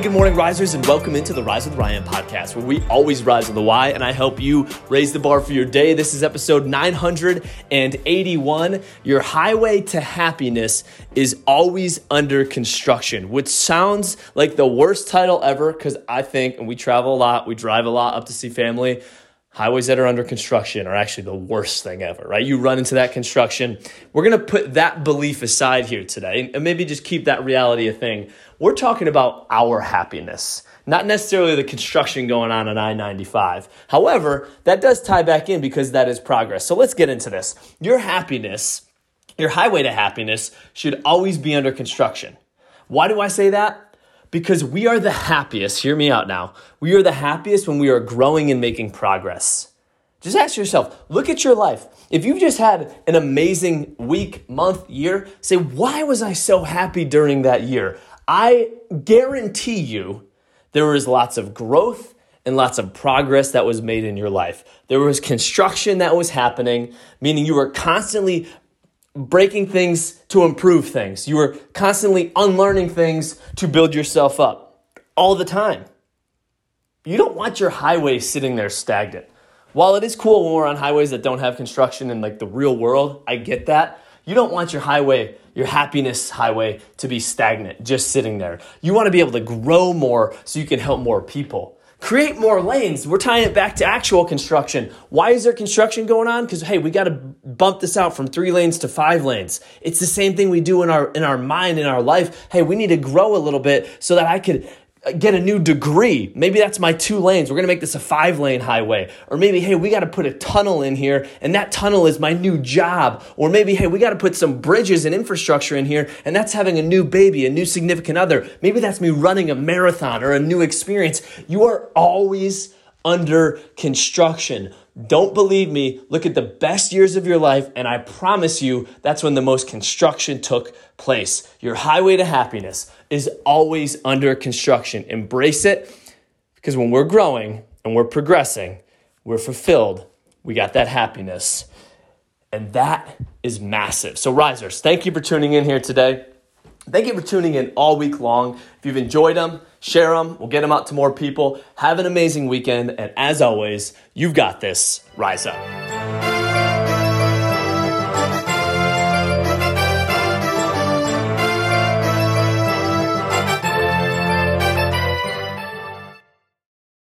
good morning, risers, and welcome into the Rise with Ryan podcast, where we always rise with the why, and I help you raise the bar for your day. This is episode 981. Your highway to happiness is always under construction, which sounds like the worst title ever because I think, and we travel a lot, we drive a lot up to see family highways that are under construction are actually the worst thing ever, right? You run into that construction. We're going to put that belief aside here today and maybe just keep that reality a thing. We're talking about our happiness, not necessarily the construction going on on I 95. However, that does tie back in because that is progress. So let's get into this. Your happiness, your highway to happiness, should always be under construction. Why do I say that? Because we are the happiest. Hear me out now. We are the happiest when we are growing and making progress. Just ask yourself, look at your life. If you've just had an amazing week, month, year, say, why was I so happy during that year? I guarantee you there was lots of growth and lots of progress that was made in your life. There was construction that was happening, meaning you were constantly breaking things to improve things. You were constantly unlearning things to build yourself up all the time. You don't want your highway sitting there stagnant. While it is cool when we're on highways that don't have construction in like the real world, I get that. You don't want your highway, your happiness highway to be stagnant, just sitting there. You want to be able to grow more so you can help more people. Create more lanes. We're tying it back to actual construction. Why is there construction going on? Because hey, we got to bump this out from three lanes to five lanes. It's the same thing we do in our in our mind in our life. Hey, we need to grow a little bit so that I could get a new degree. Maybe that's my two lanes. We're going to make this a five lane highway. Or maybe, hey, we got to put a tunnel in here and that tunnel is my new job. Or maybe, hey, we got to put some bridges and infrastructure in here and that's having a new baby, a new significant other. Maybe that's me running a marathon or a new experience. You are always under construction. Don't believe me. Look at the best years of your life, and I promise you that's when the most construction took place. Your highway to happiness is always under construction. Embrace it because when we're growing and we're progressing, we're fulfilled, we got that happiness. And that is massive. So, risers, thank you for tuning in here today. Thank you for tuning in all week long. If you've enjoyed them, share them. We'll get them out to more people. Have an amazing weekend. And as always, you've got this. Rise up.